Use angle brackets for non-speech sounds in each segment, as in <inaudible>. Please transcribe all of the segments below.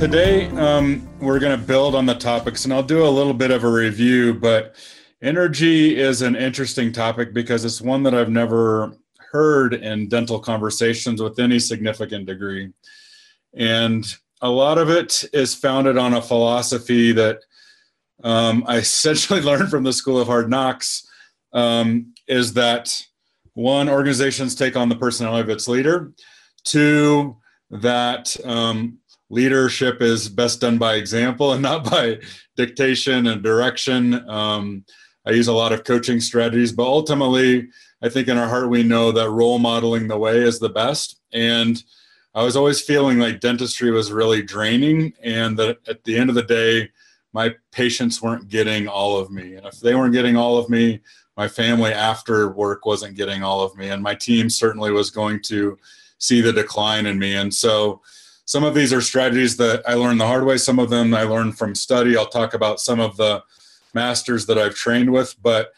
today um, we're going to build on the topics and I'll do a little bit of a review, but energy is an interesting topic because it's one that I've never heard in dental conversations with any significant degree. And a lot of it is founded on a philosophy that um, I essentially <laughs> learned from the School of Hard Knocks um, is that one, organizations take on the personality of its leader. Two, that um, leadership is best done by example and not by dictation and direction. Um, I use a lot of coaching strategies, but ultimately, I think in our heart we know that role modeling the way is the best. And I was always feeling like dentistry was really draining, and that at the end of the day, my patients weren't getting all of me. And if they weren't getting all of me, my family after work wasn't getting all of me, and my team certainly was going to see the decline in me. And so, some of these are strategies that I learned the hard way. Some of them I learned from study. I'll talk about some of the masters that I've trained with, but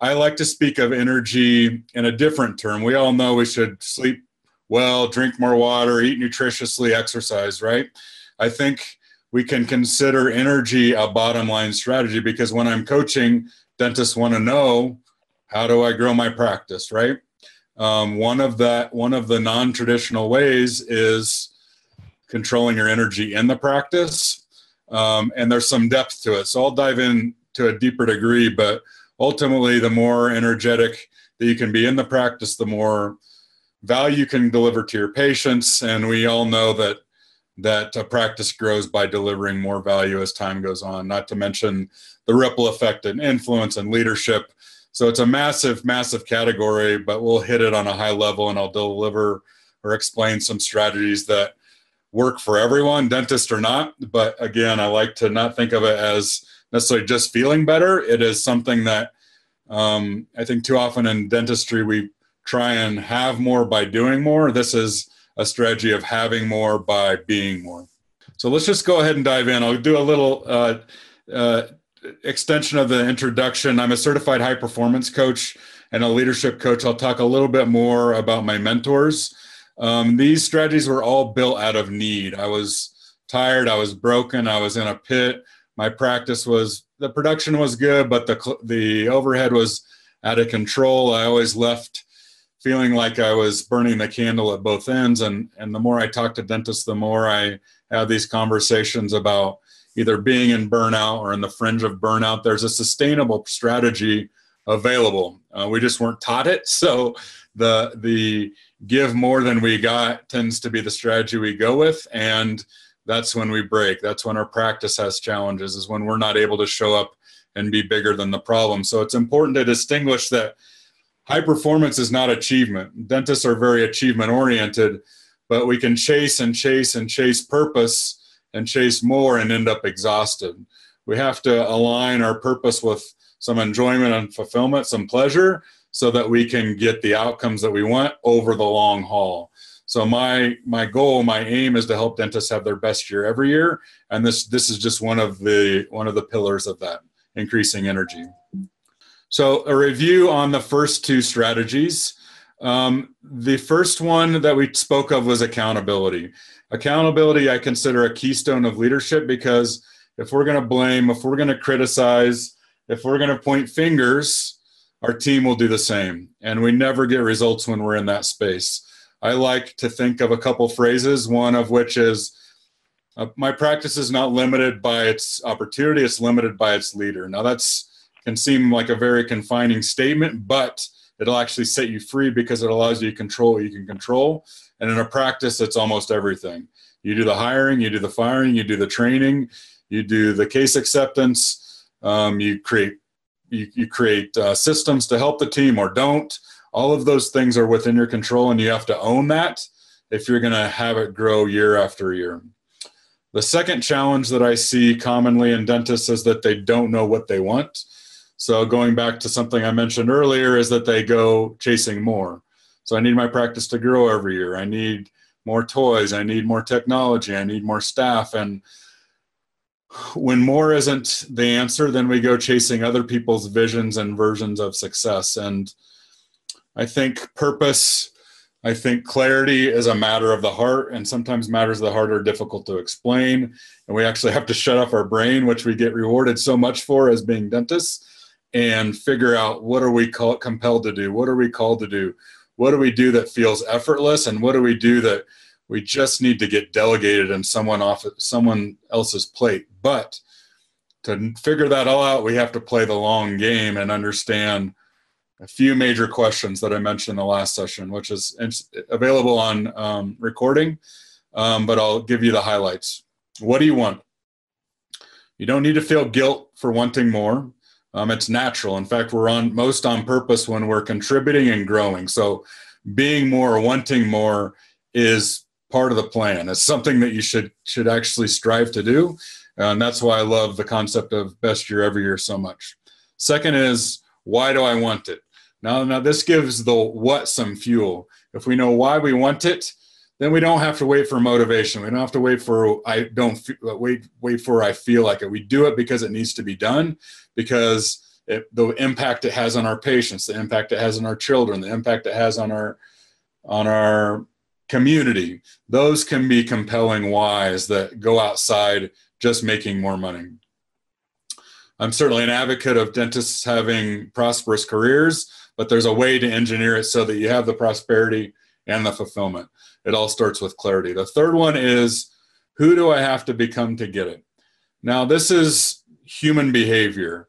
I like to speak of energy in a different term. We all know we should sleep well, drink more water, eat nutritiously, exercise, right? I think we can consider energy a bottom line strategy because when I'm coaching, dentists want to know how do I grow my practice, right? Um, one of that one of the non-traditional ways is controlling your energy in the practice. Um, and there's some depth to it. So I'll dive in to a deeper degree, but ultimately, the more energetic that you can be in the practice, the more value you can deliver to your patients. And we all know that that a practice grows by delivering more value as time goes on, not to mention the ripple effect and influence and leadership. So it's a massive, massive category, but we'll hit it on a high level and I'll deliver or explain some strategies that work for everyone, dentist or not. But again, I like to not think of it as necessarily just feeling better. It is something that um, I think too often in dentistry we try and have more by doing more. This is a strategy of having more by being more. So let's just go ahead and dive in. I'll do a little uh, uh, extension of the introduction. I'm a certified high performance coach and a leadership coach. I'll talk a little bit more about my mentors. Um, these strategies were all built out of need. I was tired, I was broken, I was in a pit. My practice was the production was good, but the the overhead was out of control. I always left feeling like I was burning the candle at both ends. And and the more I talked to dentists, the more I had these conversations about either being in burnout or in the fringe of burnout. There's a sustainable strategy available. Uh, we just weren't taught it. <laughs> So the the give more than we got tends to be the strategy we go with and that's when we break. That's when our practice has challenges is when we're not able to show up and be bigger than the problem. So it's important to distinguish that high performance is not achievement. Dentists are very achievement oriented but we can chase and chase and chase purpose and chase more and end up exhausted. We have to align our purpose with some enjoyment and fulfillment some pleasure so that we can get the outcomes that we want over the long haul. So my my goal, my aim is to help dentists have their best year every year, and this this is just one of the one of the pillars of that, increasing energy. So a review on the first two strategies. Um, the first one that we spoke of was accountability. Accountability, I consider a keystone of leadership because if we're going to blame, if we're going to criticize, if we're going to point fingers, our team will do the same. And we never get results when we're in that space. I like to think of a couple phrases, one of which is uh, my practice is not limited by its opportunity, it's limited by its leader. Now, that's can seem like a very confining statement, but it'll actually set you free because it allows you to control what you can control. And in a practice, it's almost everything. You do the hiring, you do the firing, you do the training, you do the case acceptance, um, you create you, you create uh, systems to help the team or don't. All of those things are within your control and you have to own that if you're going to have it grow year after year. The second challenge that i see commonly in dentists is that they don't know what they want. So going back to something i mentioned earlier is that they go chasing more. So i need my practice to grow every year. I need more toys. I need more technology. I need more staff. And when more isn't the answer, then we go chasing other people's visions and versions of success. And I think purpose, I think clarity is a matter of the heart, and sometimes matters of the heart are difficult to explain. And we actually have to shut off our brain, which we get rewarded so much for as being dentists, and figure out what are we call, compelled to do? What are we called to do? What do we do that feels effortless? And what do we do that we just need to get delegated and someone off someone else's plate? But to figure that all out, we have to play the long game and understand a few major questions that I mentioned in the last session, which is available on um, recording, um, but I'll give you the highlights. What do you want? You don't need to feel guilt for wanting more. Um, it's natural. In fact, we're on most on purpose when we're contributing and growing. So, being more, wanting more, is part of the plan. It's something that you should should actually strive to do, and that's why I love the concept of best year every year so much. Second is why do I want it? Now, now this gives the what some fuel. If we know why we want it, then we don't have to wait for motivation. We don't have to wait for I don't uh, wait wait for I feel like it. We do it because it needs to be done because it, the impact it has on our patients, the impact it has on our children, the impact it has on our on our community. Those can be compelling whys that go outside just making more money. I'm certainly an advocate of dentists having prosperous careers but there's a way to engineer it so that you have the prosperity and the fulfillment. It all starts with clarity. The third one is who do I have to become to get it? Now, this is human behavior.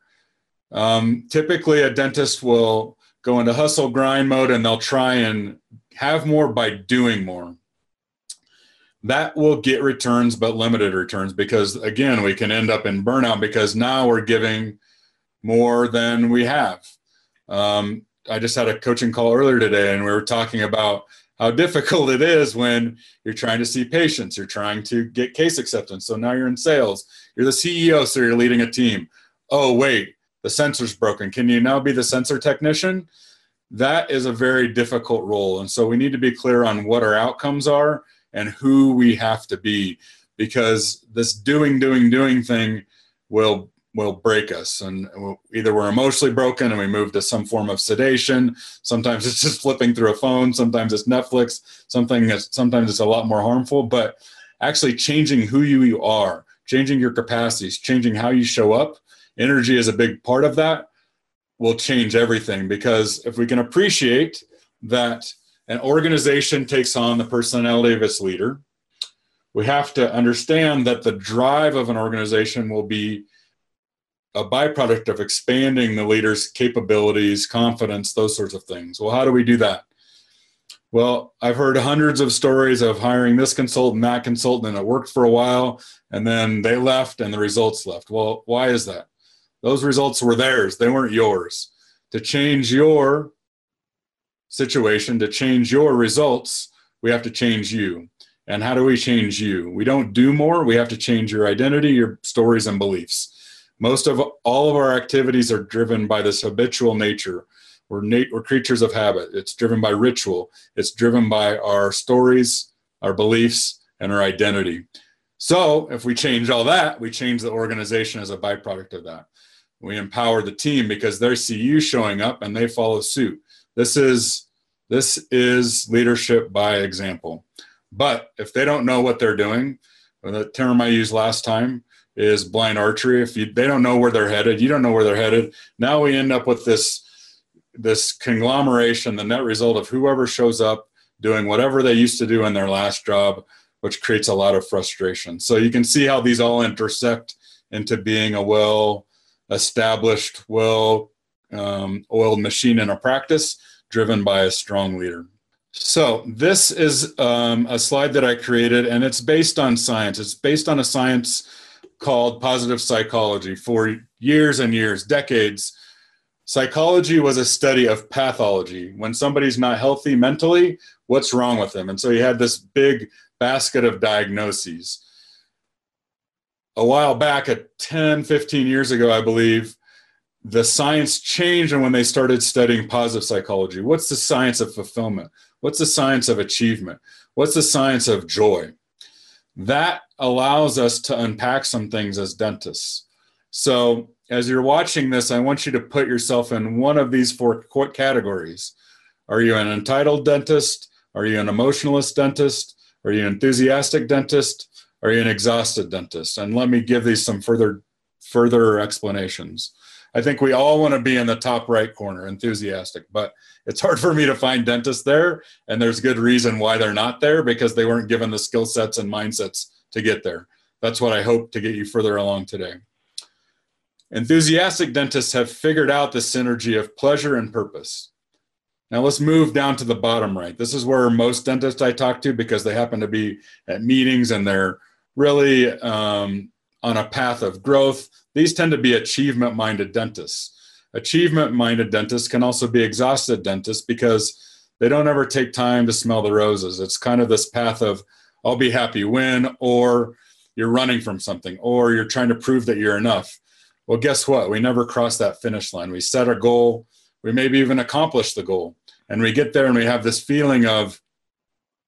Um, typically, a dentist will go into hustle grind mode and they'll try and have more by doing more. That will get returns, but limited returns because, again, we can end up in burnout because now we're giving more than we have. Um, I just had a coaching call earlier today, and we were talking about how difficult it is when you're trying to see patients, you're trying to get case acceptance. So now you're in sales, you're the CEO, so you're leading a team. Oh, wait, the sensor's broken. Can you now be the sensor technician? That is a very difficult role. And so we need to be clear on what our outcomes are and who we have to be because this doing, doing, doing thing will will break us. And either we're emotionally broken and we move to some form of sedation. Sometimes it's just flipping through a phone. Sometimes it's netflix. Something that's sometimes it's a lot more harmful but actually changing who you are changing your capacities changing how you show up energy is a big part of that will change everything because if we can appreciate that an organization takes on the personality of its leader we have to understand that the drive of an organization will be a byproduct of expanding the leader's capabilities, confidence, those sorts of things. Well, how do we do that? Well, I've heard hundreds of stories of hiring this consultant, that consultant, and it worked for a while, and then they left and the results left. Well, why is that? Those results were theirs, they weren't yours. To change your situation, to change your results, we have to change you. And how do we change you? We don't do more, we have to change your identity, your stories, and beliefs. Most of all of our activities are driven by this habitual nature. We're, nat- we're creatures of habit. It's driven by ritual. It's driven by our stories, our beliefs, and our identity. So if we change all that, we change the organization as a byproduct of that. We empower the team because they see you showing up and they follow suit. This is this is leadership by example. But if they don't know what they're doing, uh, the term I used last time, is blind archery. If you, they don't know where they're headed, you don't know where they're headed. Now we end up with this this conglomeration, the net result of whoever shows up doing whatever they used to do in their last job, which creates a lot of frustration. So you can see how these all intersect into being a well established, well um, oiled machine in a practice driven by a strong leader. So this is um, a slide that I created, and it's based on science. It's based on a science called positive psychology for years and years, decades. Psychology was a study of pathology. When somebody's not healthy mentally, what's wrong with them? And so you had this big basket of diagnoses. A while back, at 10, 15 years ago, I believe, the science changed and when they started studying positive psychology. What's the science of fulfillment? What's the science of achievement? What's the science of joy? that allows us to unpack some things as dentists. So, as you're watching this, I want you to put yourself in one of these four categories. Are you an entitled dentist? Are you an emotionalist dentist? Are you an enthusiastic dentist? An exhausted dentist? And let me give these some further further explanations. I think we all want to be in the top right corner, enthusiastic, but it's hard for me to find dentists there. And there's good reason why they're not there because they weren't given the skill sets and mindsets to get there. That's what I hope to get you further along today. Enthusiastic dentists have figured out the synergy of pleasure and purpose. Now let's move down to the bottom right. This is where most dentists I talk to, because they happen to be at meetings and they're really um, on a path of growth, these tend to be achievement minded dentists. Achievement minded dentists can also be exhausted dentists because they don't ever take time to smell the roses. It's kind of this path of, I'll be happy when, or you're running from something, or you're trying to prove that you're enough. Well, guess what? We never cross that finish line. We set a goal, we maybe even accomplish the goal, and we get there and we have this feeling of,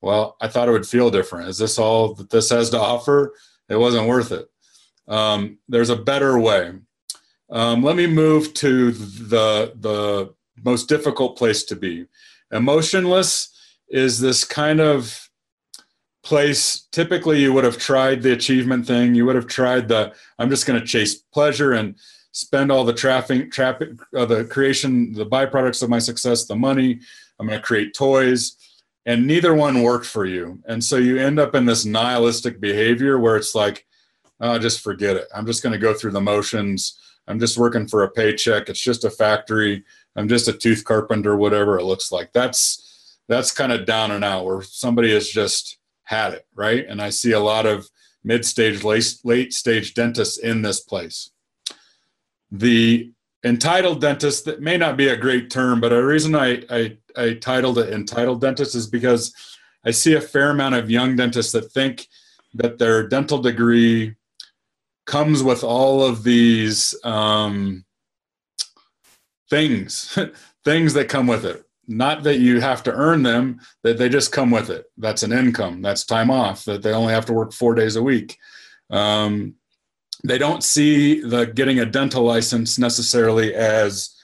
well, I thought it would feel different. Is this all that this has to offer? It wasn't worth it. Um, there's a better way. Um, let me move to the the most difficult place to be. Emotionless is this kind of place typically you would have tried the achievement thing you would have tried the i'm just going to chase pleasure and spend all the traffic traffic uh, the creation the byproducts of my success the money i'm going to create toys and neither one worked for you. And so you end up in this nihilistic behavior where it's like oh, just forget it. I'm just going to go through the motions. I'm just working for a paycheck. It's just a factory. I'm just a tooth carpenter whatever it looks like. That's that's kind of down and out where somebody has just had it, right? And I see a lot of mid stage, late, late stage dentists in this place. The entitled dentist, that may not be a great term, but a reason I, I, I titled it entitled dentist is because I see a fair amount of young dentists that think that their dental degree comes with all of these um, things, <laughs> things that come with it. Not that you have to earn them that they just come with it. That's an income. That's time off that they only have to work four days a week. Um, they don't see the getting a dental license necessarily as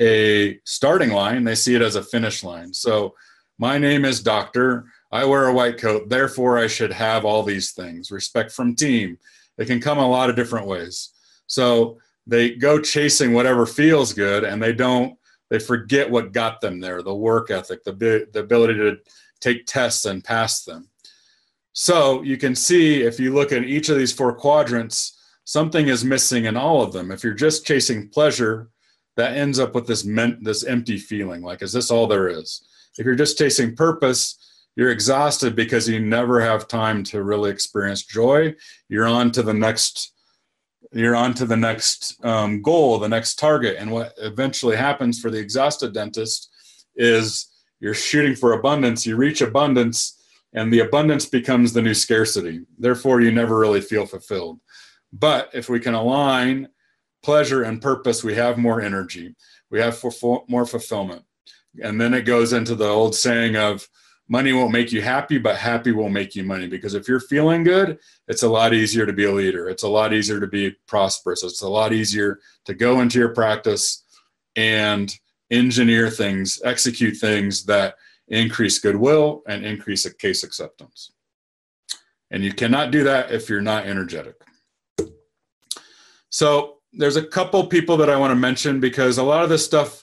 a starting line. They see it as a finish line. So my name is doctor. I wear a white coat. Therefore i should have all these things. Respect from team. It can come a lot of different ways. So they go chasing whatever feels good and they don't they forget what got them there the work ethic the, the ability to take tests and pass them. So you can see if you look at each of these four quadrants something is missing in all of them if you're just chasing pleasure that ends up with this men- this empty feeling like is this all there is if you're just chasing purpose you're exhausted because you never have time to really experience joy you're on to the next you're on to the next um, goal, the next target. And what eventually happens for the exhausted dentist is you're shooting for abundance, you reach abundance, and the abundance becomes the new scarcity. Therefore, you never really feel fulfilled. But if we can align pleasure and purpose, we have more energy, we have more fulfillment. And then it goes into the old saying of, money won't make you happy, but happy will make you money. Because if you're feeling good, it's a lot easier to be a leader. It's a lot easier to be prosperous. It's a lot easier to go into your practice and engineer things, execute things that increase goodwill and increase case acceptance. And you cannot do that if you're not energetic. So there's a couple people that I want to mention because a lot of this stuff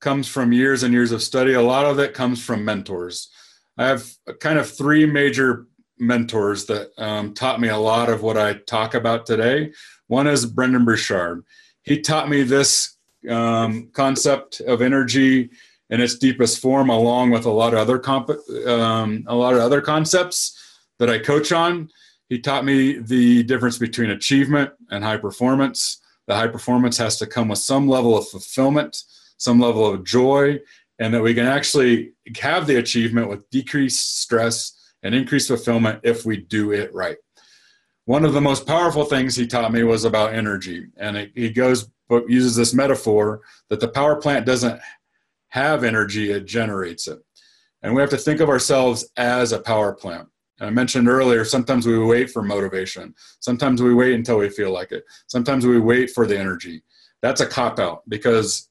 comes from years and years of study. A lot of it comes from mentors. I have kind of three major mentors that um, taught me a lot of what I talk about today. One is Brendon Burchard. He taught me this um, concept of energy in its deepest form, along with a lot of other comp- um, a lot of other concepts that I coach on. He taught me the difference between achievement and high performance. The high performance has to come with some level of fulfillment, some level of joy, and that we can actually have the achievement with decreased stress and increased fulfillment if we do it right. One of the most powerful things he taught me was about energy, and it, he goes but uses this metaphor that the power plant doesn't have energy; it generates it, and we have to think of ourselves as a power plant. I mentioned earlier, sometimes we wait for motivation. Sometimes we wait until we feel like it. Sometimes we wait for the energy. That's a cop out because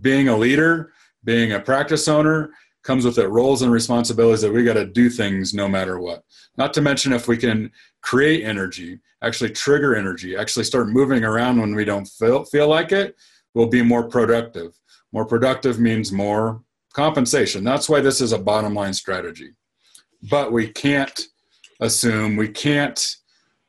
being a leader being a practice owner, comes with it roles and responsibilities that we got to do things no matter what. Not to mention if we can create energy, actually trigger energy, actually start moving around when we don't feel, feel like it, we'll be more productive. More productive means more compensation. That's why this is a bottom line strategy. But we can't assume, we can't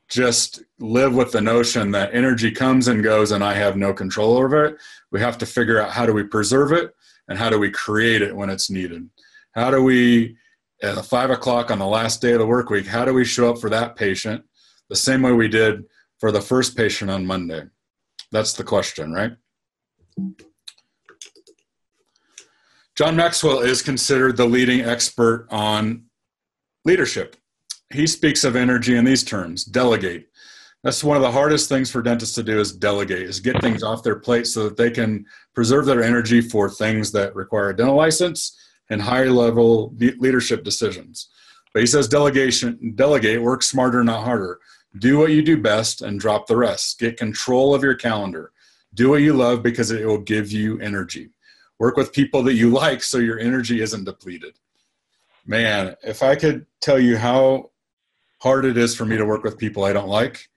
just live with the notion that energy comes and goes and I have no control over it. We have to figure out how do we preserve it and how do we create it when it's needed. How do we, at five o'clock on the last day of the work week, how do we show up for that patient the same way we did for the first patient on Monday? That's the question, right? John Maxwell is considered the leading expert on leadership. He speaks of energy in these terms delegate. That's one of the hardest things for dentists to do is delegate, is get things off their plate so that they can preserve their energy for things that require a dental license and high level leadership decisions. But he says delegation, delegate, work smarter, not harder. Do what you do best and drop the rest. Get control of your calendar. Do what you love because it will give you energy. Work with people that you <laughs> like so your energy isn't depleted. Man, if I could tell you how hard it is for me to work with people I don't like,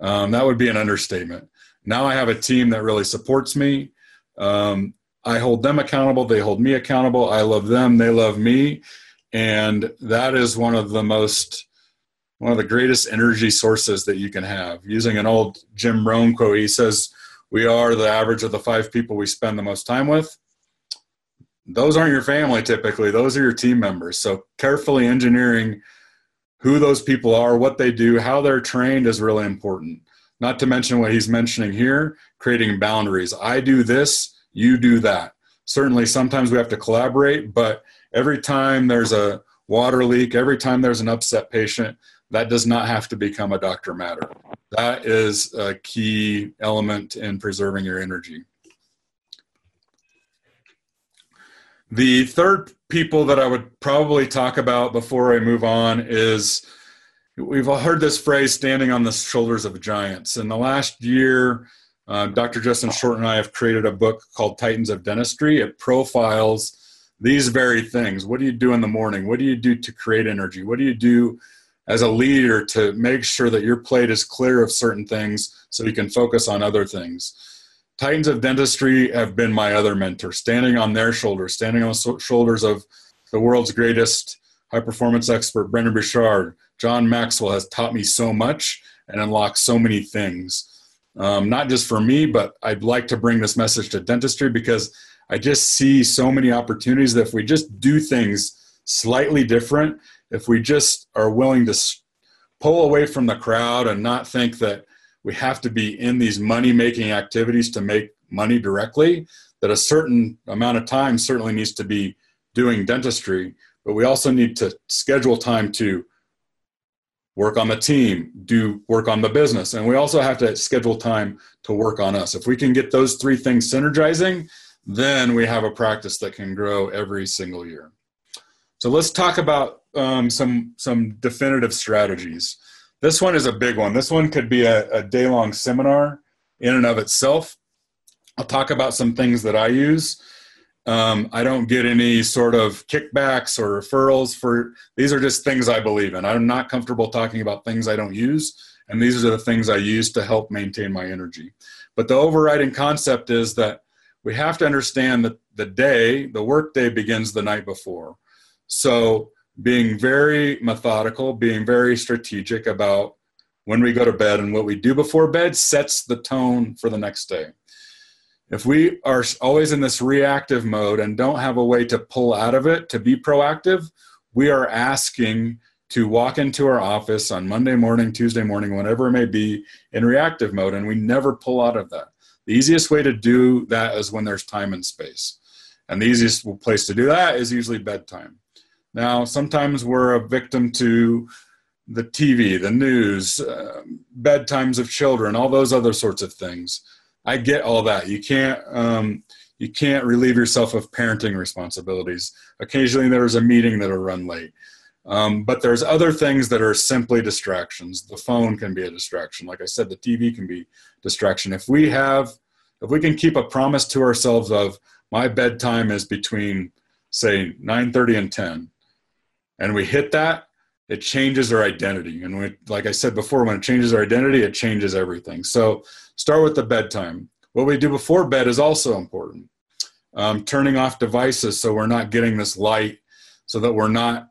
um, that would be an understatement. Now I have a team that really supports me. Um, I hold them accountable. They hold me accountable. I love them. They love me. And that is one of the most, one of the greatest energy sources that you can have. Using an old Jim Rohn quote, he says, We are the average of the five people we spend the most time with. Those aren't your family typically, those are your team members. So carefully engineering who those people are, what they do, how they're trained is really important. Not to mention what he's mentioning here creating boundaries. I do this, you do that. Certainly, sometimes we have to collaborate, but every time there's a water leak, every time there's an upset patient, that does not have to become a doctor matter. That is a key element in preserving your energy. The third people that I would probably talk about before I move on is we've all heard this phrase standing on the shoulders of giants. In the last year, uh, Dr. Justin Short and I have created a book called Titans of Dentistry. It profiles these very things. What do you do in the morning? What do you do to create energy? What do you do as a leader to make sure that your plate is clear of certain things so you can focus on other things? Titans of Dentistry have been my other mentor, standing on their shoulders, standing on the shoulders of the world's greatest high performance expert, Brendon Burchard. John Maxwell has taught me so much and unlocked so many things. Um, not just for me, but I'd like to bring this message to dentistry because I just see so many opportunities that if we just do things slightly different, if we just are willing to pull away from the crowd and not think that we have to be in these money making activities to make money directly that a certain amount of time certainly needs to be doing dentistry but we also need to schedule time to work on the team do work on the business and we also have to schedule time to work on us. If we can get those three things synergizing then we have a practice that can grow every single year. So let's talk about um, some some definitive strategies this one is a big one. This one could be a, a day long seminar in and of itself. I'll talk about some things that I use. Um, I don't get any sort of kickbacks or referrals for these are just things I believe in. I'm not comfortable talking about things I don't use, and these are the things I use to help maintain my energy. But the overriding concept is that we have to understand that the day, the work day begins the night before. So being very methodical, being very strategic about when we go to bed and what we do before bed sets the tone for the next day. If we are always in this reactive mode and don't have a way to pull out of it to be proactive, we are asking to walk into our office on Monday morning, Tuesday morning, whatever it may be, in reactive mode, and we never pull out of that. The easiest way to do that is when there's time and space. And the easiest place to do that is usually bedtime. Now, sometimes we're a victim to the TV, the news, uh, bedtimes of children, all those other sorts of things. I get all that. You can't um, you can't relieve yourself of parenting responsibilities. Occasionally, there's a meeting that'll run late. Um, but there's other things that are simply distractions. The phone can be a distraction. Like I said, the TV can be distraction. If we have, if we can keep a promise to ourselves of my bedtime is between say 9:30 and 10, and we hit that, it changes our identity. And we, like I said before, when it changes our identity, it changes everything. So start with the bedtime. What we do before bed is also important. Um, turning off devices so we're not getting this light, so that we're not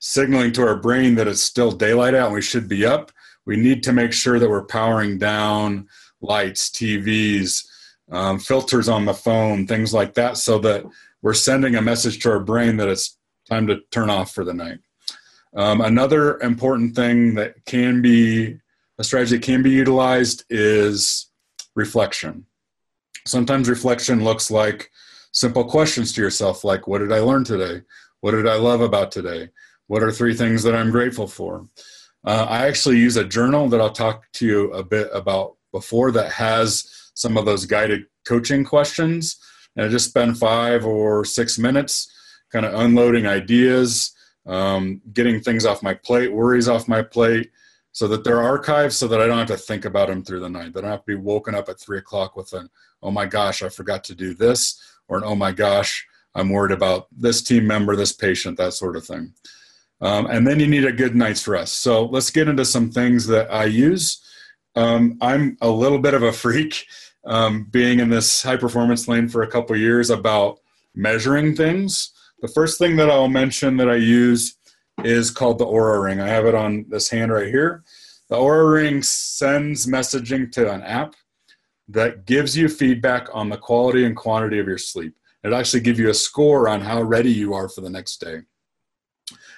signaling to our brain that it's still daylight out and we should be up. We need to make sure that we're powering down lights, TVs, um, filters on the phone, things like that, so that we're sending a message to our brain that it's time to turn off for the night. Um, another important thing that can be a strategy that can be utilized is reflection. Sometimes reflection looks like simple questions to yourself, like, What did I learn today? What did I love about today? What are three things that I'm grateful for? Uh, I actually use a journal that I'll talk to you a bit about before that has some of those guided coaching questions. And I just spend five or six minutes kind of unloading ideas, um, getting things off my plate, worries off my plate, so that they're archived so that I don't have to think about them through the night. I don't have to be woken up at three o'clock with an, oh my gosh, I forgot to do this, or an, oh my gosh, I'm worried about this team member, this patient, that sort of thing. Um, and then you need a good night's rest. So let's get into some things that I use. Um, I'm a little bit of a <laughs> freak, um, being in this high performance lane for a couple years about measuring things. The first thing that I'll mention that I use is called the Oura Ring. I have it on this hand right here. The Oura Ring sends messaging to an app that gives you feedback on the quality and quantity of your sleep. It actually gives you a score on how ready you are for the next day.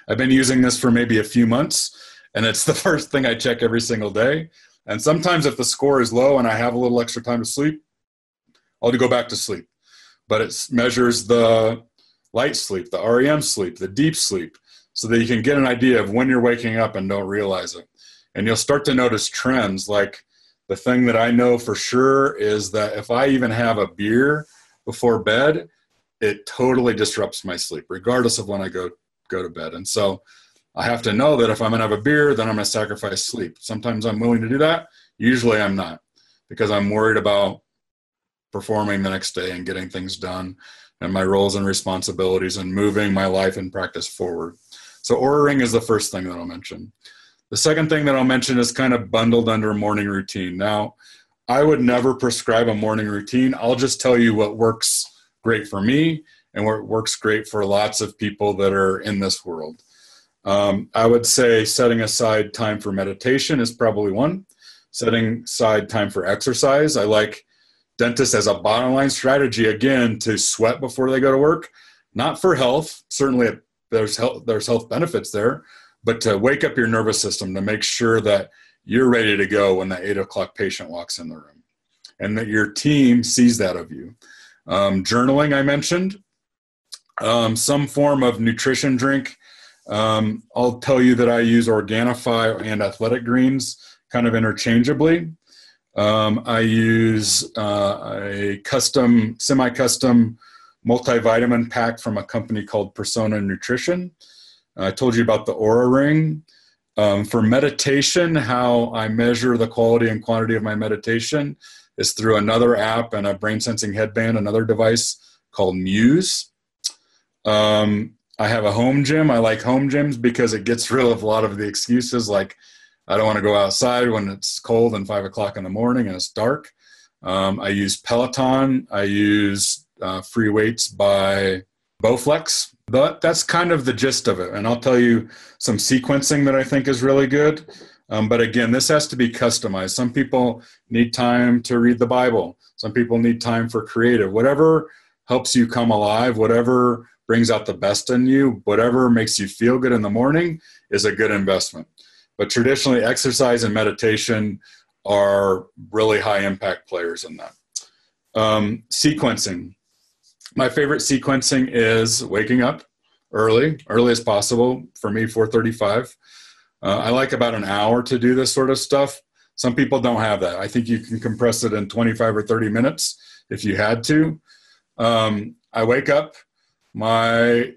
I've been using this for maybe a few months, and it's the <laughs> first thing I check every single day. And sometimes, if the score is low and I have a little extra time to sleep, I'll go back to sleep. But it measures the light sleep, the REM sleep, the deep sleep, so that you can get an idea of when you're waking up and don't realize it. And you'll start to notice trends. Like the thing that I know for sure is that if I even have a beer before bed, it totally disrupts my sleep, regardless of when I go go to bed. And so I have to know that if I'm to have a beer, then I'm to sacrifice sleep. Sometimes I'm willing to do that. Usually I'm not because I'm worried about performing the next day and getting things done and my roles and responsibilities and moving my life and practice forward. So Oura Ring is the first thing that I'll mention. The second thing that I'll mention is kind of bundled under morning routine. Now, I would never prescribe a morning routine. I'll just tell you what works great for me and what works great for lots of people that are in this world. Um, I would say setting aside time for meditation is probably one. Setting aside time for exercise. I like dentists as a bottom line strategy again to sweat before they go to work, not for health. Certainly, there's health, there's health benefits there, but to wake up your nervous system to make sure that you're ready to go when the eight o'clock patient walks in the room, and that your team sees that of you. Um, journaling, I mentioned um, some form of nutrition drink. Um, I'll tell you that I use Organifi and Athletic Greens kind of interchangeably. Um, I use uh, a custom, semi custom multivitamin pack from a company called Persona Nutrition. I told you about the Oura Ring. Um, for meditation, how I measure the quality and quantity of my meditation is through another app and a brain sensing headband, another device called Muse. Um, I have a home gym. I like home gyms because it gets <laughs> rid of a lot of the excuses like I don't want to go outside when it's cold and five o'clock in the morning and it's dark. Um, I use Peloton. I use uh, free weights by Bowflex. But that's kind of the gist of it. And I'll tell you some sequencing that I think is really good. Um, but again, this has to be customized. Some people need time to read the Bible. Some people need time for creative. Whatever helps you come alive, whatever brings out the best in you, whatever makes you feel good in the morning is a good investment. But traditionally, exercise and meditation are really high impact players in that. Um, sequencing. My favorite sequencing is waking up early, early as possible. For me, 4:35. Uh, I like about an hour to do this sort of stuff. Some people don't have that. I think you can compress it in 25 or 30 minutes if you had to. Um, I wake up, my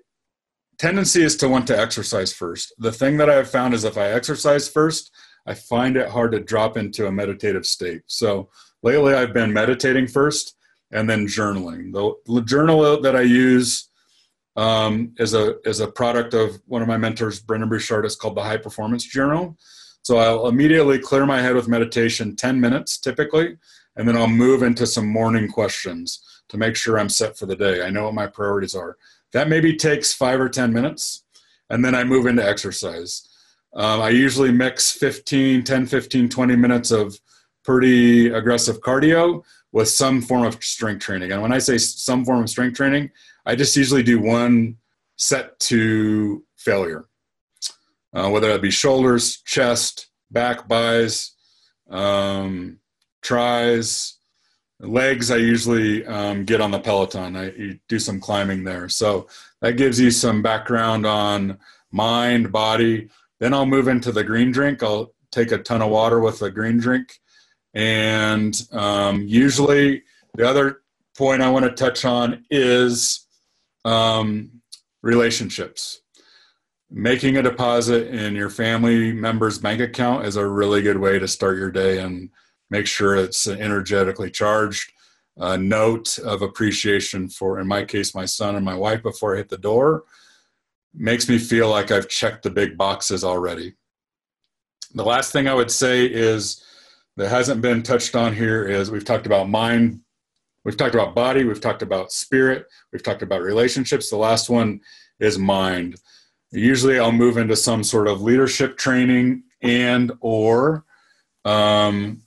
tendency is to want to exercise first. The thing that I have found is if I exercise first, I find it hard to drop into a meditative state. So lately I've been meditating first and then journaling. The, journal that I use um, is a is a product of one of my mentors, Brendon Burchard. It's called the High Performance Journal. So I'll immediately clear my head with meditation, ten minutes typically, and then I'll move into some morning questions to make sure I'm set for the day. I know what my priorities are. That maybe takes five or ten minutes, and then I move into exercise. Um, I usually mix 15, 10, 15, 20 minutes of pretty aggressive cardio with some form of strength training. And when I say some form of strength training, I just usually do one set to failure, uh, whether that be shoulders, chest, back, buys, um, tries, legs. I usually um, get on the Peloton. I do some climbing there, so that gives you some background on mind, body. Then I'll move into the green drink. I'll take a ton of water with the green drink, and um, usually the other point I want to touch on is um, relationships. Making a deposit in your family member's bank account is a really good way to start your day and make sure it's an energetically charged. A note of appreciation for, in my case, my son and my wife before I hit the door makes me feel like I've checked the big boxes already. The last thing I would say is that hasn't been touched on here is we've talked about mind We've talked about body, we've talked about spirit, we've talked about relationships. The last one is mind. Usually I'll move into some sort of leadership training and or um,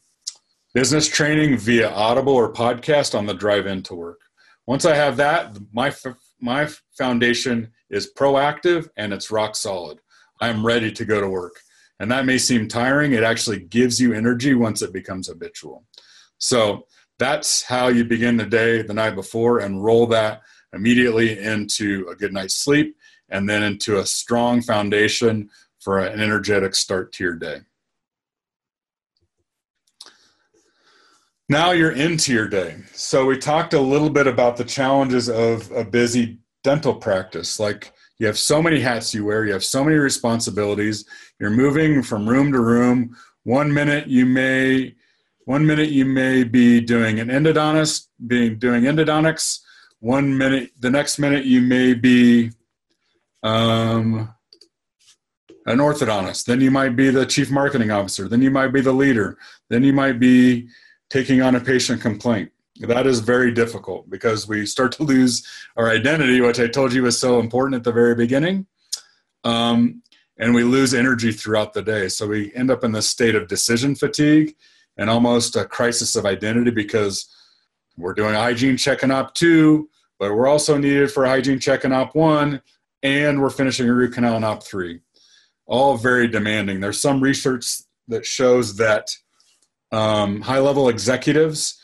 business training via Audible or podcast on the drive into work. Once I have that, my my foundation is proactive and it's rock solid. I'm ready to go to work. And that may seem tiring, it actually gives you energy once it becomes habitual. So that's how you begin the day the night before and roll that immediately into a good night's sleep and then into a strong foundation for an energetic start to your day. Now you're into your day. So we talked a little bit about the challenges of a busy dental practice. Like you have so many hats you wear, you have so many responsibilities, you're moving from room to room. One minute you may one minute you may be doing an endodontist, being doing endodontics. One minute, the next minute you may be um, an orthodontist. Then you might be the chief marketing officer. Then you might be the leader. Then you might be taking on a patient complaint. That is very difficult because we start to lose our identity, which I told you was so important at the very beginning. Um, and we lose energy throughout the day. So we end up in this state of decision fatigue and almost a crisis of identity because we're doing hygiene check in op two, but we're also needed for hygiene check in op one, and we're finishing a root canal in op three. All very demanding. There's some research that shows that um, high level executives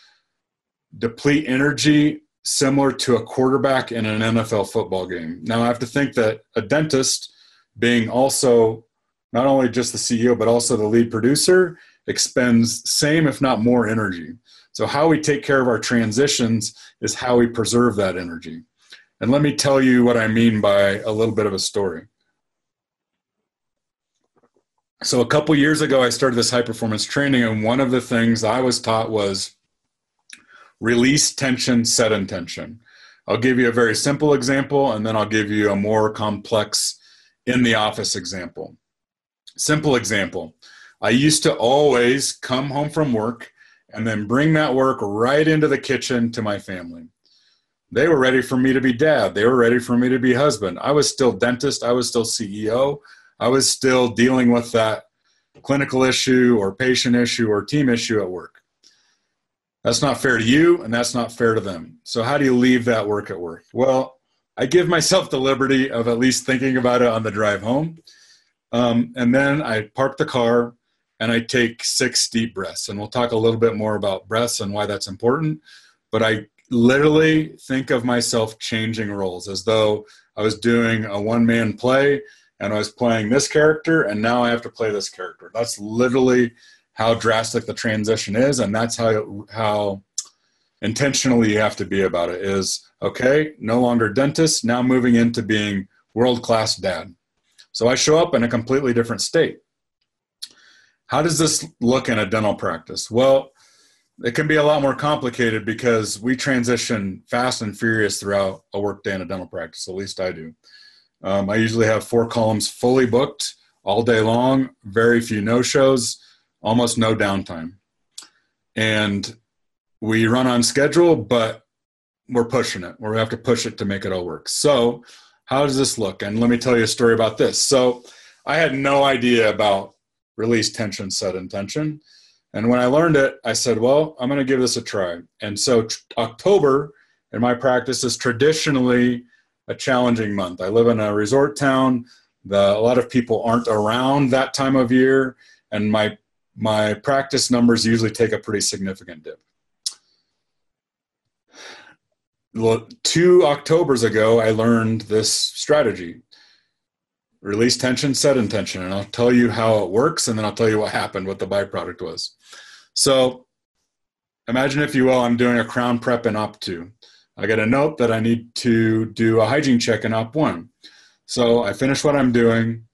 deplete energy similar to a quarterback in an NFL football game. Now, I have to think that a dentist, being also not only just the CEO, but also the lead producer, expends same if not more energy. So how we take care of our transitions is how we preserve that energy. And let me tell you what i mean by a little bit of a story so a couple years ago i started this high performance training and one of the things i was taught was release tension set intention i'll give you a very simple example and then i'll give you a more complex in the office example simple example I used to always come home from work and then bring that work right into the kitchen to my family. They were ready for me to be dad. They were ready for me to be husband. I was still dentist. I was still CEO. I was still dealing with that clinical issue or patient issue or team issue at work. That's not fair to you and that's not fair to them. So, how do you leave that work at work? Well, I give myself the liberty of at least thinking about it on the drive home. Um, and then I park the car and I take six deep breaths. And we'll talk a little bit more about breaths and why that's important. But I literally think of myself changing roles as though I was doing a one man play and I was playing this character and now I have to play this character. That's literally how drastic the transition is. And that's how, how intentionally you have to be about it is okay, no longer dentist, now moving into being world class dad. So I show up in a completely different state. How does this look in a dental practice? Well, it can be a lot more complicated because we transition fast and furious throughout a workday in a dental practice. At least I do. Um, I usually have four columns fully booked all day long, very few no shows, almost no downtime. And we run on schedule, but we're pushing it. We have to push it to make it all work. So, how does this look? And let me tell you a story about this. So, I had no idea about release tension, set intention. And when I learned it, I said, well, I'm going to give this a try. And so, t- October in my practice is traditionally a challenging month. I live in a resort town. The, a lot of people aren't around that time of year, and my my practice numbers usually take a pretty significant dip. Two Octobers ago, I learned this strategy release tension, set intention, and I'll tell you how it works, and then I'll tell you what happened, what the byproduct was. So, imagine, if you will, I'm doing a crown prep in Op 2. I get a note that I need to do a hygiene check in Op 1. So, I finish what I'm doing,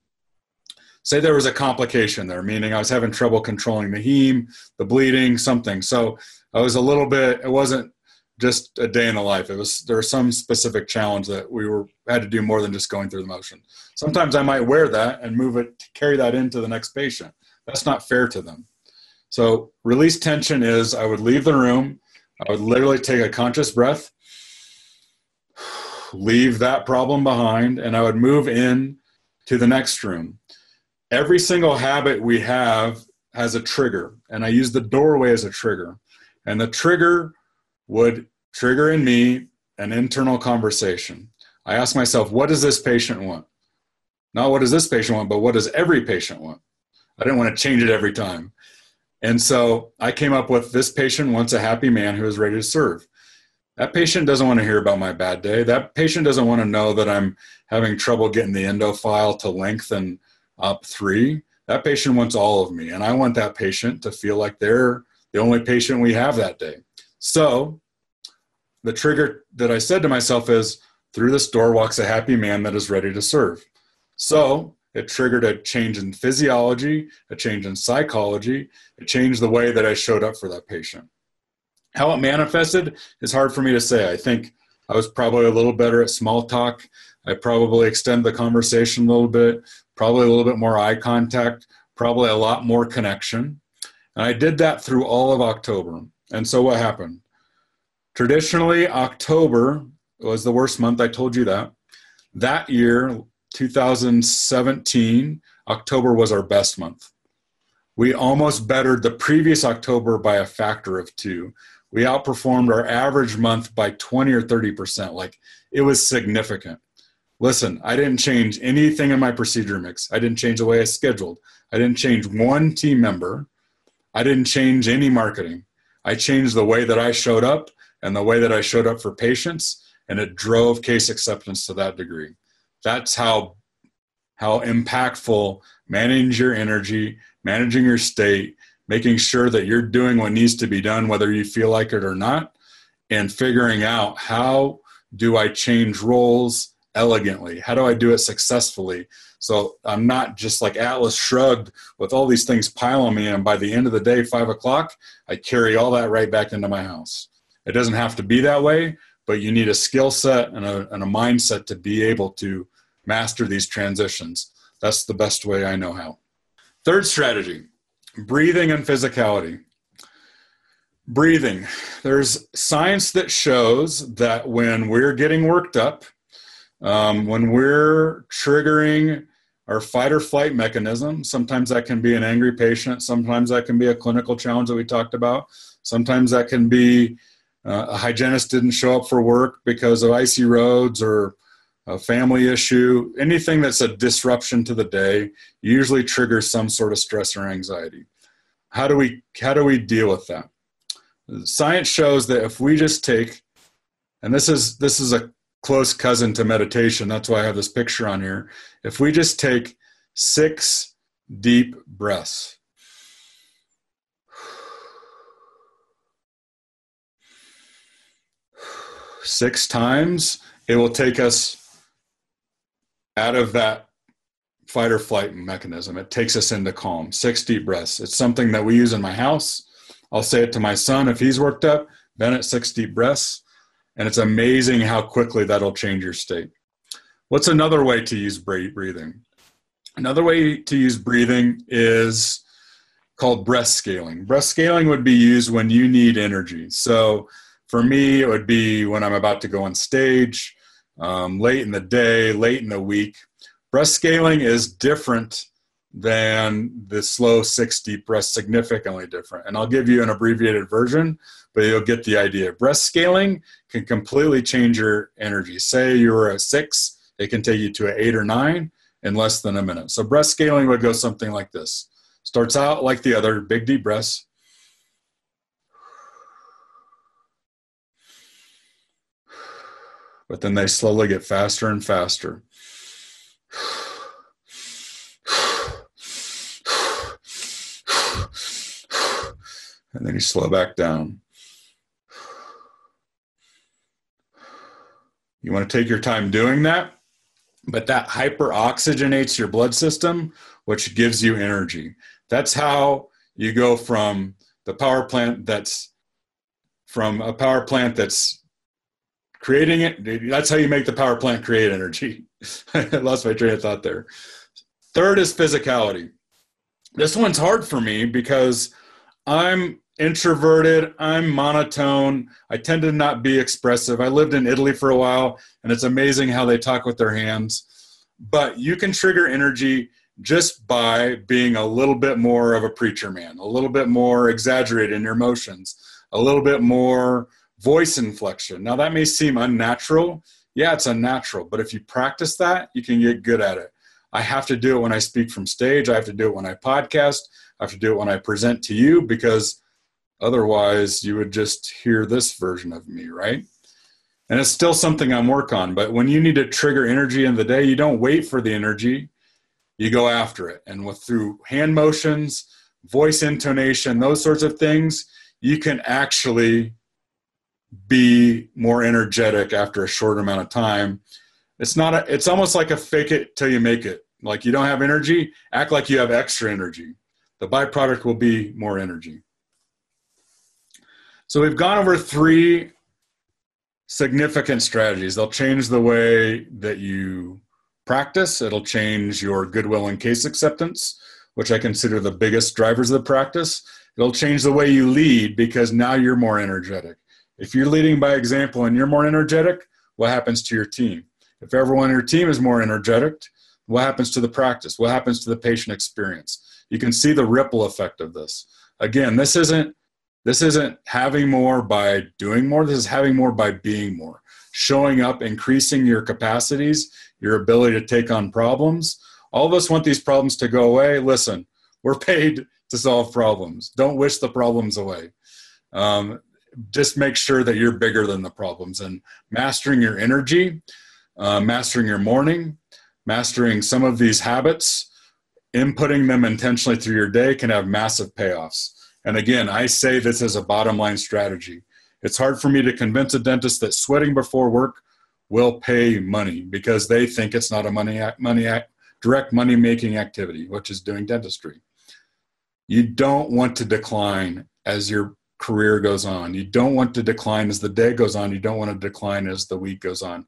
say there was a complication there, meaning I was having trouble controlling the heme, the bleeding, something. So I was a little bit, it wasn't just a day in the life. It was, there was some specific challenge that we were, had to do more than just going through the motion. Sometimes I might wear that and move it, to carry that into the next patient. That's not fair to them. So release tension is I would leave the room, I would literally take a conscious breath, leave that problem behind, and I would move in to the next room. Every single habit we have has a trigger and i use the doorway as a trigger. And the trigger would trigger in me an internal conversation. I ask myself what does this patient want? Not what does this patient want but what does every patient want? I didn't want to change it every time. And so i came up with this patient wants a happy man who is ready to serve that patient doesn't want to hear about my bad day that patient doesn't want to know that i'm having trouble getting the endo file to lengthen up three, that patient wants all of me. And I want that patient to feel like they're the only patient we have that day. So the trigger that I said to myself is through this door walks a happy man that is ready to serve. So it triggered a change in physiology, a change in psychology, it changed the way that I showed up for that patient. How it manifested is hard for me to say. I think I was probably a little better at small talk. I probably extend the conversation a little bit probably a little bit more eye contact, probably a lot more connection. And I did that through all of October. And so what happened? Traditionally, October was the worst month. I told you that. That year, 2017, October was our best month. We almost bettered the previous October by a factor of two. We outperformed our average month by 20 or 30%. Like it was significant. Listen, I didn't change anything in my procedure mix. I didn't change the way I scheduled. I didn't change one team member. I didn't change any marketing. I changed the way that I showed up and the way that I showed up for patients, and it drove case acceptance to that degree. That's how how impactful managing your energy, managing your state, making sure that you're doing what needs to be done, whether you feel like it or not, and figuring out how do I change roles elegantly? How do I do it successfully? So I'm not just like Atlas shrugged with all these things piling me, and by the end of the day, five o'clock, I carry all that right back into my house. It doesn't have to be that way, but you need a skill set and a, and a mindset to be able to master these transitions. That's the best way I know how. Third strategy breathing and physicality. Breathing. There's science that shows that when we're getting worked up, um, when we're triggering our fight or flight mechanism, sometimes that can be an angry patient, sometimes that can be a clinical challenge that we talked about, sometimes that can be uh, a hygienist didn't show up for work because of icy roads or a family issue. Anything that's a disruption to the day usually triggers some sort of stress or anxiety. How do we how do we deal with that? Science shows that if we just take and this is this is a close cousin to meditation. That's why I have this picture on here. If we just take six deep breaths, six times, it will take us out of that fight or flight mechanism. It takes us into calm. Six deep breaths. It's something that we use in my house. I'll say it to my son if he's worked up, Bennett, six deep breaths. And it's amazing how quickly that'll change your state. What's another way to use breathing? Another way to use breathing is called breath scaling. Breath scaling would be used when you need energy. So for me, it would be when I'm about to go on stage, um, late in the day, late in the week. Breath scaling is different than the slow six deep breaths, significantly different. And I'll give you an abbreviated version, but you'll get the idea. Breath scaling can completely change your energy. Say you're a six, it can take you to an eight or nine in less than a minute. So breath scaling would go something like this. Starts out like the other, big deep breaths. But then they slowly get faster and faster. And then you slow back down. You want to take your time doing that, but that hyper oxygenates your blood system, which gives you energy. That's how you go from the power plant that's from a power plant that's creating it. That's how you make the power plant create energy. <laughs> I lost my train of thought there. Third is physicality. This one's hard for me because I'm introverted. I'm monotone. I tend to not be expressive. I lived in Italy for a while, and it's amazing how they talk with their hands. But you can trigger energy just by being a little bit more of a preacher man, a little bit more exaggerated in your emotions, a little bit more voice inflection. Now, that may seem unnatural. Yeah, it's unnatural, but if you practice that, you can get good at it. I have to do it when I speak from stage. I have to do it when I podcast. I have to do it when I present to you because Otherwise, you would just hear this version of me, right? And it's still something I'm work on. But when you need to trigger energy in the day, you don't wait for the energy. You go after it. And with through hand motions, voice intonation, those sorts of things, you can actually be more energetic after a short amount of time. It's not a, it's almost like a fake it till you make it. Like you don't have energy, act like you have extra energy. The byproduct will be more energy. So we've gone over three significant strategies. They'll change the way that you practice, it'll change your goodwill and case acceptance, which I consider the biggest drivers of the practice. It'll change the way you lead because now you're more energetic. If you're leading by example and you're more energetic, what happens to your team? If everyone in your team is more energetic, what happens to the practice? What happens to the patient experience? You can see the ripple effect of this. Again, this isn't this isn't having more by doing more. This is having more by being more. Showing up, increasing your capacities, your ability to take on problems. All of us want these problems to go away. Listen, we're paid to solve problems. Don't wish the problems away. Um, just make sure that you're bigger than the problems and mastering your energy, uh, mastering your morning, mastering some of these habits, inputting them intentionally through your day can have massive payoffs. And again, I say this as a bottom line strategy. It's hard for me to convince a dentist that sweating before work will pay money because they think it's not a money act, money act, direct money making activity, which is doing dentistry. You don't want to decline as your career goes on. You don't want to decline as the day goes on. You don't want to decline as the week goes on.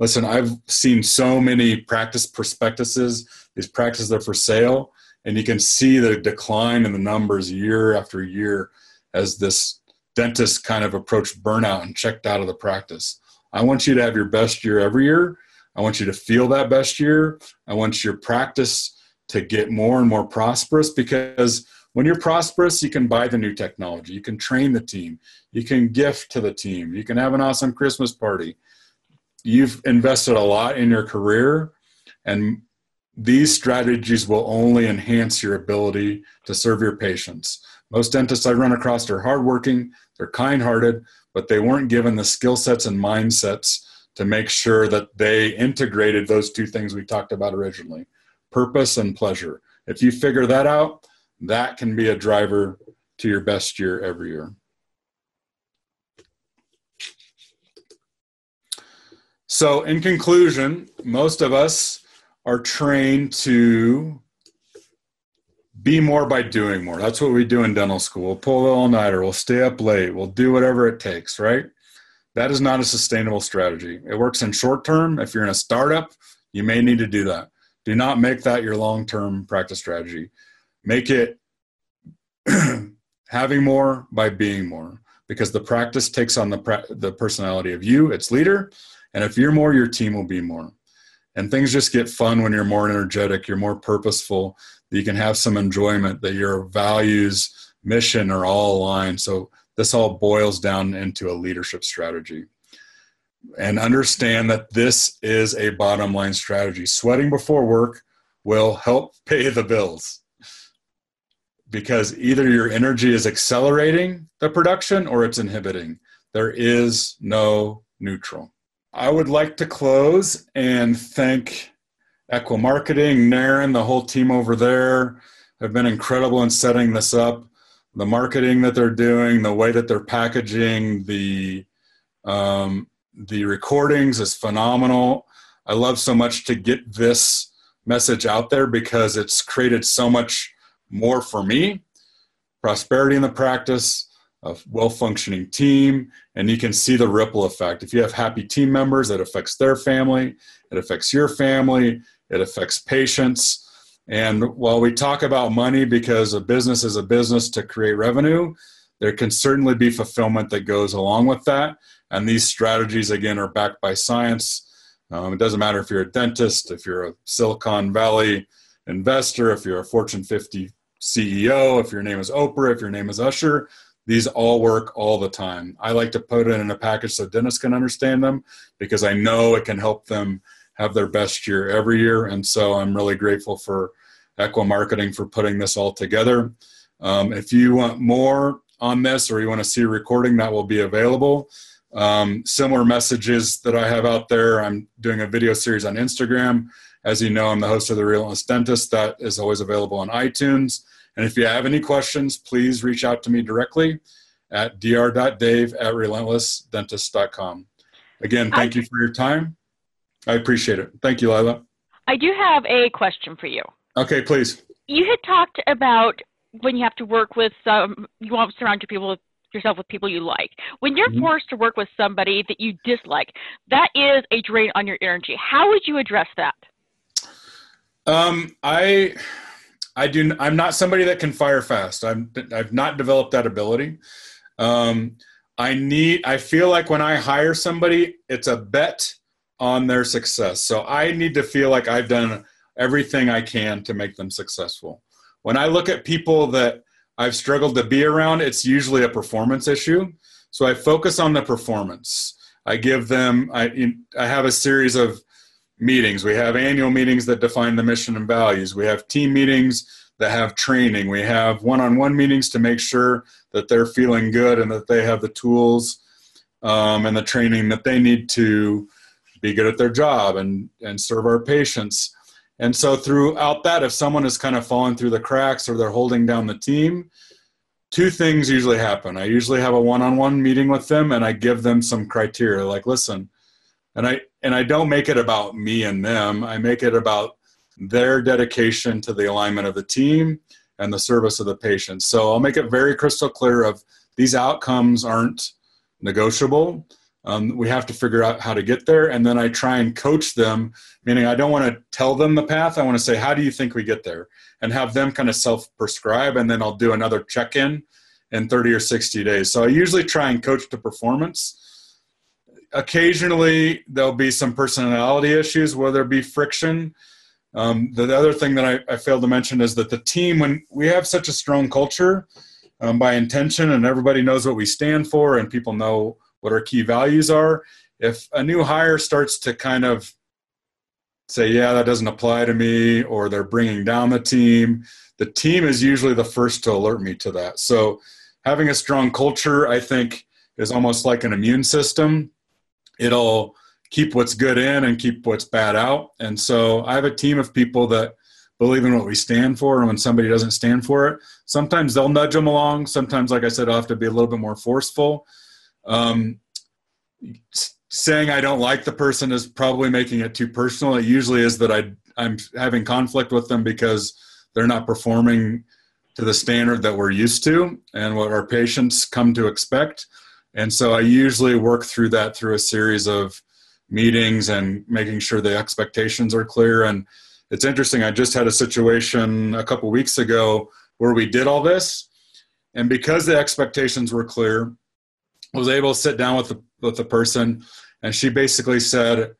Listen, I've seen so many practice prospectuses. These practices are for sale and you can see the decline in the numbers year after year as this dentist kind of approached burnout and checked out of the practice. I want you to have your best year every year. I want you to feel that best year. I want your practice to get more and more prosperous because when you're prosperous, you can buy the new technology, you can train the team, you can gift to the team, you can have an awesome Christmas party. You've invested a lot in your career, and these strategies will only enhance your ability to serve your patients. Most dentists I run across are hardworking, they're kind hearted, but they weren't given the skill sets and mindsets to make sure that they integrated those two things we talked about originally purpose and pleasure. If you figure that out, that can be a driver to your best year every year. So, in conclusion, most of us are trained to be more by doing more. That's what we do in dental school. We'll pull the all nighter, we'll stay up late, we'll do whatever it takes, right? That is not a sustainable strategy. It works in short term. If you're in a startup, you may need to do that. Do not make that your long term practice strategy. Make it <clears throat> having more by being more because the practice takes on the, the personality of you, its leader. And if you're more, your team will be more. And things just get fun when you're more energetic, you're more purposeful, you can have some enjoyment, that your values, mission are all aligned. So this all boils down into a leadership strategy. And understand that this is a bottom line strategy. Sweating before work will help pay the bills because either your energy is accelerating the production or it's inhibiting. There is no neutral. I would like to close and thank Ekwa Marketing, Naren, the whole team over there have been incredible in setting this up. The marketing that they're doing, the way that they're packaging, the um, the recordings is phenomenal. I love so much to get this message out there because it's created so much more for me prosperity in the practice, a well functioning team, and you can see the ripple effect. If you have happy team members, it affects their family, it affects your family, it affects patients. And while we talk about money because a business is a business to create revenue, there can certainly be fulfillment that goes along with that. And these strategies, again, are backed by science. Um, it doesn't matter if you're a dentist, if you're a Silicon Valley investor, if you're a Fortune 50 CEO, if your name is Oprah, if your name is Usher, these all work all the time. I like to put it in a package so dentists can understand them because I know it can help them have their best year every year. And so I'm really grateful for Ekwa Marketing for putting this all together. Um, if you want more on this or you want to see a recording, that will be available. Um, similar messages that I have out there. I'm doing a video series on Instagram as you know, I'm the host of The Relentless Dentist. That is always available on iTunes. And if you have any questions, please reach out to me directly at dr.dave at relentlessdentist.com. Again, thank I, you for your time. I appreciate it. Thank you, Lila. I do have a question for you. Okay, please. You had talked about when you have to work with some, you want to surround your people with yourself with people you like. When you're mm-hmm. forced to work with somebody that you dislike, that is a drain on your energy. How would you address that? Um, I, I do. I'm not somebody that can fire fast. I'm. I've not developed that ability. Um, I need. I feel like when I hire somebody, it's a bet on their success. So I need to feel like I've done everything I can to make them successful. When I look at people that I've struggled to be around, it's usually a performance issue. So I focus on the performance. I give them. I. I have a series of meetings. We have annual meetings that define the mission and values. We have team meetings that have training. We have one on one meetings to make sure that they're feeling good and that they have the tools um, and the training that they need to be good at their job and, and serve our patients. And so, throughout that, if someone is kind of falling through the cracks or they're holding down the team, two things usually happen. I usually have a one on one meeting with them and I give them some criteria like, listen, and I and I don't make it about me and them. I make it about their dedication to the alignment of the team and the service of the patient. So I'll make it very crystal clear of these outcomes aren't negotiable. Um, we have to figure out how to get there, and then I try and coach them. Meaning, I don't want to tell them the path. I want to say, "How do you think we get there?" and have them kind of self-prescribe, and then I'll do another check-in in 30 or 60 days. So I usually try and coach to performance occasionally there'll be some personality issues where there be friction. Um, the other thing that I, I, failed to mention is that the team, when we have such a strong culture um, by intention and everybody knows what we stand for and people know what our key values are, if a new hire starts to kind of say, yeah, that doesn't apply to me, or they're bringing down the team, the team is usually the first to alert me to that. So having a strong culture, I think, is almost like an immune system it'll keep what's good in and keep what's bad out. And so I have a team of people that believe in what we stand for. And when somebody doesn't stand for it, sometimes they'll nudge them along. Sometimes, like I said, I'll have to be a little bit more forceful. Um, saying I don't like the person is probably making it too personal. It usually is that I I'm having conflict with them because they're not performing to the standard that we're used to and what our patients come to expect. And so I usually work through that through a series of meetings and making sure the expectations are clear. And it's interesting, I just had a situation a couple weeks ago where we did all this. And because the expectations were clear, I was able to sit down with the, with the person and she basically said,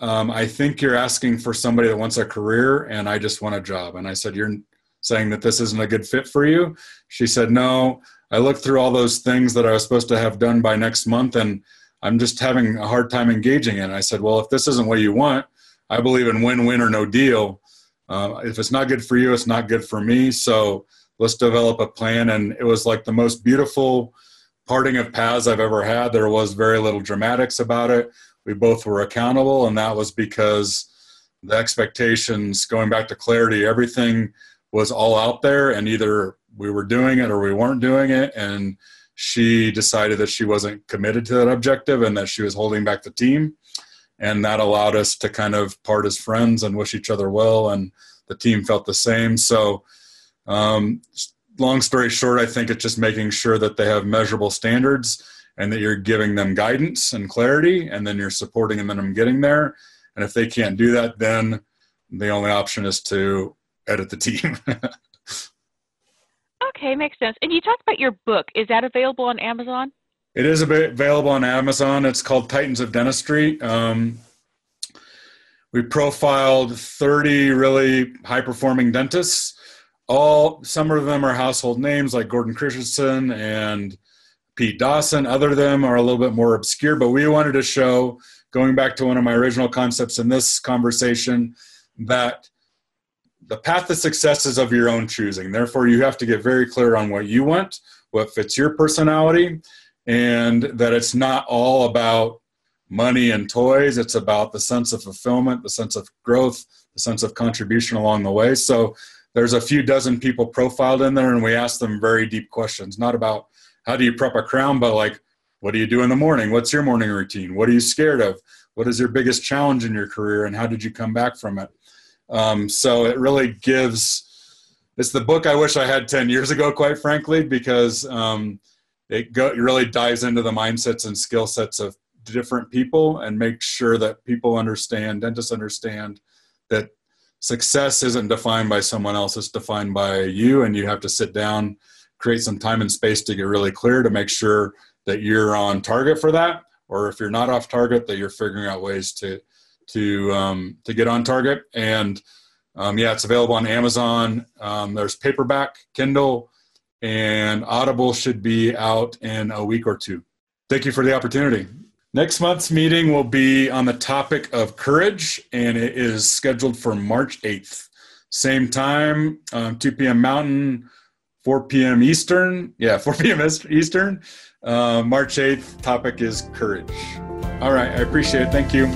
um, I think you're asking for somebody that wants a career and I just want a job. And I said, You're saying that this isn't a good fit for you? She said, No. I looked through all those things that I was supposed to have done by next month and I'm just having a hard time engaging in. I said, Well, if this isn't what you want, I believe in win win or no deal. Uh, if it's not good for you, it's not good for me. So let's develop a plan. And it was like the most beautiful parting of paths I've ever had. There was very little dramatics about it. We both were accountable, and that was because the expectations, going back to clarity, everything was all out there, and either we were doing it or we weren't doing it. And she decided that she wasn't committed to that objective and that she was holding back the team. And that allowed us to kind of part as friends and wish each other well. And the team felt the same. So, um, long story short, I think it's just making sure that they have measurable standards and that you're giving them guidance and clarity, and then you're supporting them in them getting there. And if they can't do that, then the only option is to edit the team. <laughs> okay, makes sense. And you talked about your book. Is that available on Amazon? It is available on Amazon. It's called Titans of Dentistry. Um, we profiled 30 really high performing dentists all some of them are household names like Gordon Christensen and Pete Dawson. Other of them are a little bit more obscure, but we wanted to show, going back to one of my original concepts in this conversation, that the path to success is of your own choosing. Therefore, you have to get very clear on what you want, what fits your personality, and that it's not all about money and toys. It's about the sense of fulfillment, the sense of growth, the sense of contribution along the way. So there's a few dozen people profiled in there and we ask them very deep questions not about how do you prep a crown but like what do you do in the morning what's your morning routine what are you scared of what is your biggest challenge in your career and how did you come back from it um, so it really gives it's the book i wish i had 10 years ago quite frankly because um, it, go, it really dives into the mindsets and skill sets of different people and make sure that people understand dentists understand that success isn't defined by someone else it's defined by you and you have to sit down create some time and space to get really clear to make sure that you're on target for that or if you're not off target that you're figuring out ways to to um, to get on target and um, yeah it's available on amazon um, there's paperback kindle and audible should be out in a week or two thank you for the opportunity Next month's meeting will be on the topic of courage, and it is scheduled for March 8th. Same time, um, 2 p.m. Mountain, 4 p.m. Eastern. Yeah, 4 <laughs> p.m. Eastern. Uh, March 8th, topic is courage. All right, I appreciate it. Thank you.